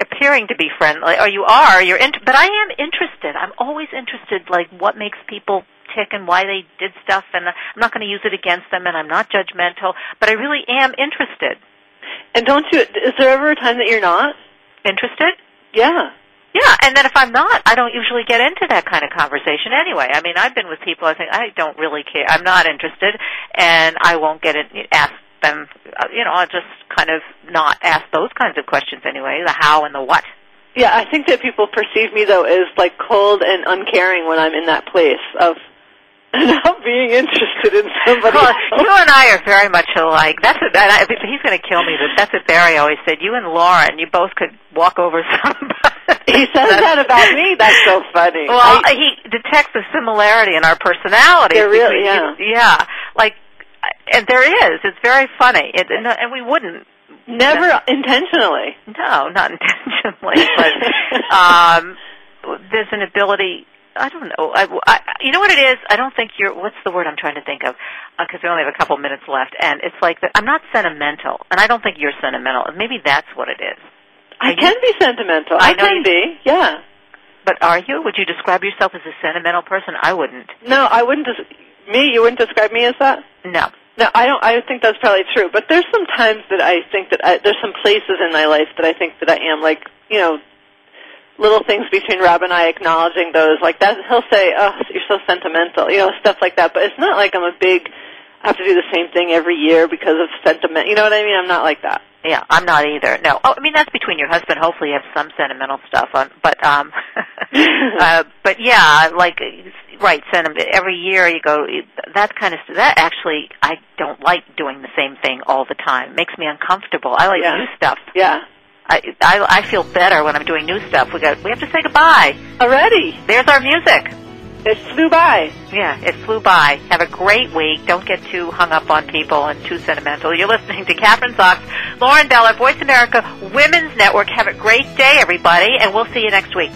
appearing to be friendly, or you are. You're, in, but I am interested. I'm always interested, like what makes people tick and why they did stuff, and I'm not going to use it against them, and I'm not judgmental, but I really am interested. And don't you? Is there ever a time that you're not Interested? Yeah. Yeah, and then if I'm not, I don't usually get into that kind of conversation anyway. I mean, I've been with people I think I don't really care. I'm not interested, and I won't get it ask them. You know, I'll just kind of not ask those kinds of questions anyway. The how and the what. Yeah, I think that people perceive me though as like cold and uncaring when I'm in that place of not being interested in somebody. Well, you and I are very much alike. That's what, and I, he's going to kill me, but that's what Barry always said. You and Lauren, you both could walk over somebody. He says that about me. That's so funny. Well, I- he detects the similarity in our personalities. There really- between- yeah, like, and there is. It's very funny, it, and, and we wouldn't. Never intentionally. No, not intentionally, but um, there's an ability. I don't know. I, I, you know what it is? I don't think you're. What's the word I'm trying to think of? Uh, because we only have a couple minutes left, and it's like that. I'm not sentimental, and I don't think you're sentimental. Maybe that's what it is. I can be sentimental. I, I can you- be. Yeah. But are you? Would you describe yourself as a sentimental person? I wouldn't. No, I wouldn't. Des- me, you wouldn't describe me as that. No. No, I don't. I think that's probably true. But there's some times that I think that I, there's some places in my life that I think that I am like, you know, little things between Rob and I acknowledging those. Like that, he'll say, "Oh, you're so sentimental," you know, stuff like that. But it's not like I'm a big. I have to do the same thing every year because of sentiment. You know what I mean? I'm not like that. Yeah, I'm not either. No. Oh, I mean that's between your husband. Hopefully, you have some sentimental stuff on. But um, uh, but yeah, like right, sentiment. Every year you go that kind of stuff. That actually, I don't like doing the same thing all the time. It makes me uncomfortable. I like Yeah. new stuff. Yeah. I, I I feel better when I'm doing new stuff. We got we have to say goodbye. Already. There's our music. It flew by. Yeah, it flew by. Have a great week. Don't get too hung up on people and too sentimental. You're listening to Kathryn Zox, Lauren Beller, Voice America Women's Network. Have a great day, everybody, and we'll see you next week.